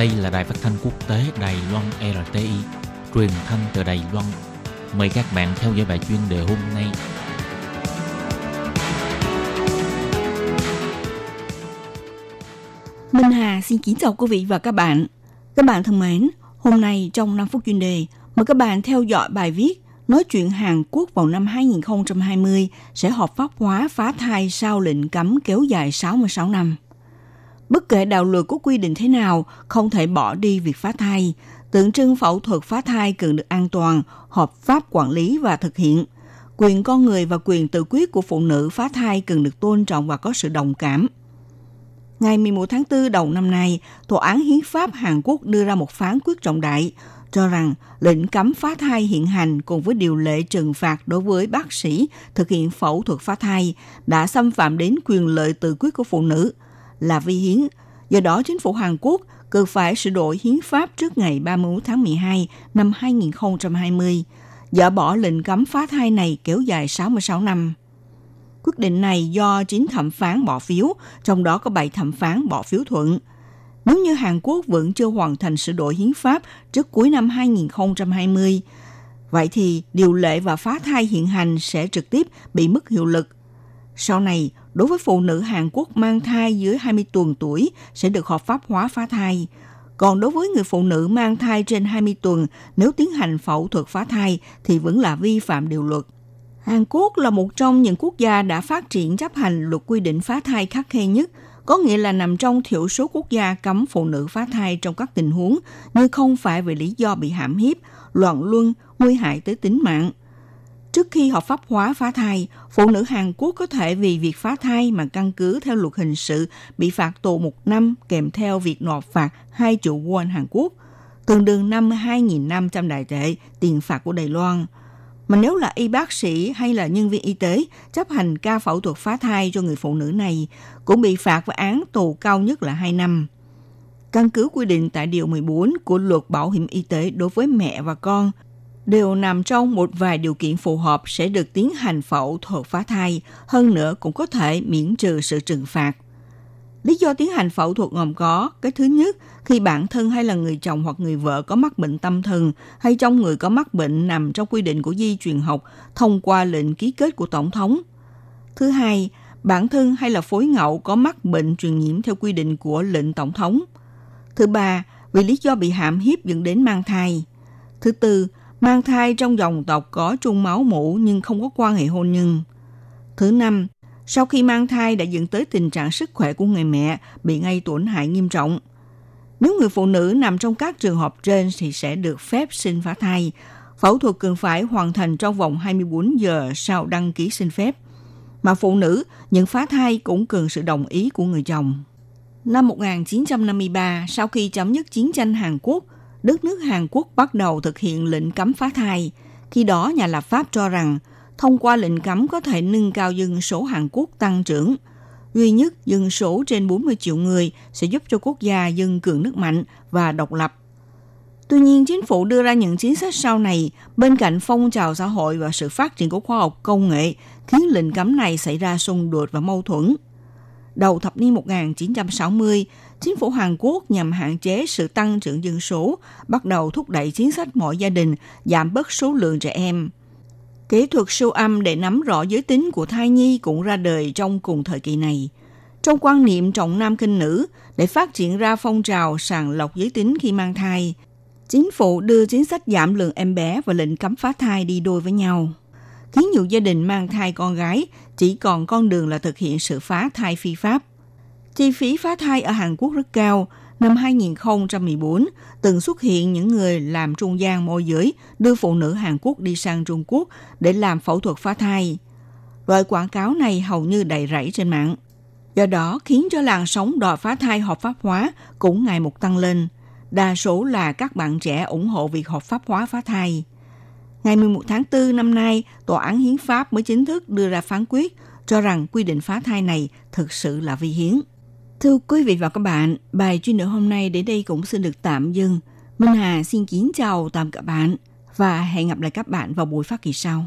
Đây là đài phát thanh quốc tế Đài Loan RTI, truyền thanh từ Đài Loan. Mời các bạn theo dõi bài chuyên đề hôm nay. Minh Hà xin kính chào quý vị và các bạn. Các bạn thân mến, hôm nay trong 5 phút chuyên đề, mời các bạn theo dõi bài viết nói chuyện Hàn Quốc vào năm 2020 sẽ hợp pháp hóa phá thai sau lệnh cấm kéo dài 66 năm. Bất kể đạo luật có quy định thế nào, không thể bỏ đi việc phá thai. Tượng trưng phẫu thuật phá thai cần được an toàn, hợp pháp quản lý và thực hiện. Quyền con người và quyền tự quyết của phụ nữ phá thai cần được tôn trọng và có sự đồng cảm. Ngày 11 tháng 4 đầu năm nay, Tòa án Hiến pháp Hàn Quốc đưa ra một phán quyết trọng đại, cho rằng lệnh cấm phá thai hiện hành cùng với điều lệ trừng phạt đối với bác sĩ thực hiện phẫu thuật phá thai đã xâm phạm đến quyền lợi tự quyết của phụ nữ – là vi hiến. Do đó, chính phủ Hàn Quốc cần phải sửa đổi hiến pháp trước ngày 31 tháng 12 năm 2020, dỡ bỏ lệnh cấm phá thai này kéo dài 66 năm. Quyết định này do 9 thẩm phán bỏ phiếu, trong đó có 7 thẩm phán bỏ phiếu thuận. Nếu như Hàn Quốc vẫn chưa hoàn thành sửa đổi hiến pháp trước cuối năm 2020, vậy thì điều lệ và phá thai hiện hành sẽ trực tiếp bị mất hiệu lực. Sau này, đối với phụ nữ Hàn Quốc mang thai dưới 20 tuần tuổi sẽ được hợp pháp hóa phá thai. Còn đối với người phụ nữ mang thai trên 20 tuần, nếu tiến hành phẫu thuật phá thai thì vẫn là vi phạm điều luật. Hàn Quốc là một trong những quốc gia đã phát triển chấp hành luật quy định phá thai khắc khe nhất, có nghĩa là nằm trong thiểu số quốc gia cấm phụ nữ phá thai trong các tình huống như không phải vì lý do bị hãm hiếp, loạn luân, nguy hại tới tính mạng. Trước khi hợp pháp hóa phá thai, phụ nữ Hàn Quốc có thể vì việc phá thai mà căn cứ theo luật hình sự bị phạt tù một năm kèm theo việc nộp phạt 2 triệu won Hàn Quốc, tương đương 52.500 đại tệ tiền phạt của Đài Loan. Mà nếu là y bác sĩ hay là nhân viên y tế chấp hành ca phẫu thuật phá thai cho người phụ nữ này cũng bị phạt với án tù cao nhất là 2 năm. Căn cứ quy định tại Điều 14 của Luật Bảo hiểm Y tế đối với mẹ và con – đều nằm trong một vài điều kiện phù hợp sẽ được tiến hành phẫu thuật phá thai, hơn nữa cũng có thể miễn trừ sự trừng phạt. Lý do tiến hành phẫu thuật gồm có, cái thứ nhất, khi bản thân hay là người chồng hoặc người vợ có mắc bệnh tâm thần hay trong người có mắc bệnh nằm trong quy định của di truyền học thông qua lệnh ký kết của Tổng thống. Thứ hai, bản thân hay là phối ngẫu có mắc bệnh truyền nhiễm theo quy định của lệnh Tổng thống. Thứ ba, vì lý do bị hãm hiếp dẫn đến mang thai. Thứ tư, mang thai trong dòng tộc có chung máu mủ nhưng không có quan hệ hôn nhân. Thứ năm, sau khi mang thai đã dẫn tới tình trạng sức khỏe của người mẹ bị gây tổn hại nghiêm trọng. Nếu người phụ nữ nằm trong các trường hợp trên thì sẽ được phép sinh phá thai. Phẫu thuật cần phải hoàn thành trong vòng 24 giờ sau đăng ký xin phép. Mà phụ nữ nhận phá thai cũng cần sự đồng ý của người chồng. Năm 1953, sau khi chấm dứt chiến tranh Hàn Quốc, đất nước Hàn Quốc bắt đầu thực hiện lệnh cấm phá thai. Khi đó, nhà lập pháp cho rằng thông qua lệnh cấm có thể nâng cao dân số Hàn Quốc tăng trưởng. Duy nhất dân số trên 40 triệu người sẽ giúp cho quốc gia dân cường nước mạnh và độc lập. Tuy nhiên, chính phủ đưa ra những chính sách sau này bên cạnh phong trào xã hội và sự phát triển của khoa học công nghệ khiến lệnh cấm này xảy ra xung đột và mâu thuẫn. Đầu thập niên 1960, chính phủ Hàn Quốc nhằm hạn chế sự tăng trưởng dân số, bắt đầu thúc đẩy chính sách mỗi gia đình giảm bớt số lượng trẻ em. Kỹ thuật siêu âm để nắm rõ giới tính của thai nhi cũng ra đời trong cùng thời kỳ này. Trong quan niệm trọng nam kinh nữ, để phát triển ra phong trào sàng lọc giới tính khi mang thai, chính phủ đưa chính sách giảm lượng em bé và lệnh cấm phá thai đi đôi với nhau khiến nhiều gia đình mang thai con gái chỉ còn con đường là thực hiện sự phá thai phi pháp. Chi phí phá thai ở Hàn Quốc rất cao. Năm 2014, từng xuất hiện những người làm trung gian môi giới đưa phụ nữ Hàn Quốc đi sang Trung Quốc để làm phẫu thuật phá thai. Loại quảng cáo này hầu như đầy rẫy trên mạng. Do đó khiến cho làn sóng đòi phá thai hợp pháp hóa cũng ngày một tăng lên. Đa số là các bạn trẻ ủng hộ việc hợp pháp hóa phá thai. Ngày 11 tháng 4 năm nay, Tòa án Hiến pháp mới chính thức đưa ra phán quyết cho rằng quy định phá thai này thực sự là vi hiến. Thưa quý vị và các bạn, bài chuyên đề hôm nay đến đây cũng xin được tạm dừng. Minh Hà xin kính chào tạm các bạn và hẹn gặp lại các bạn vào buổi phát kỳ sau.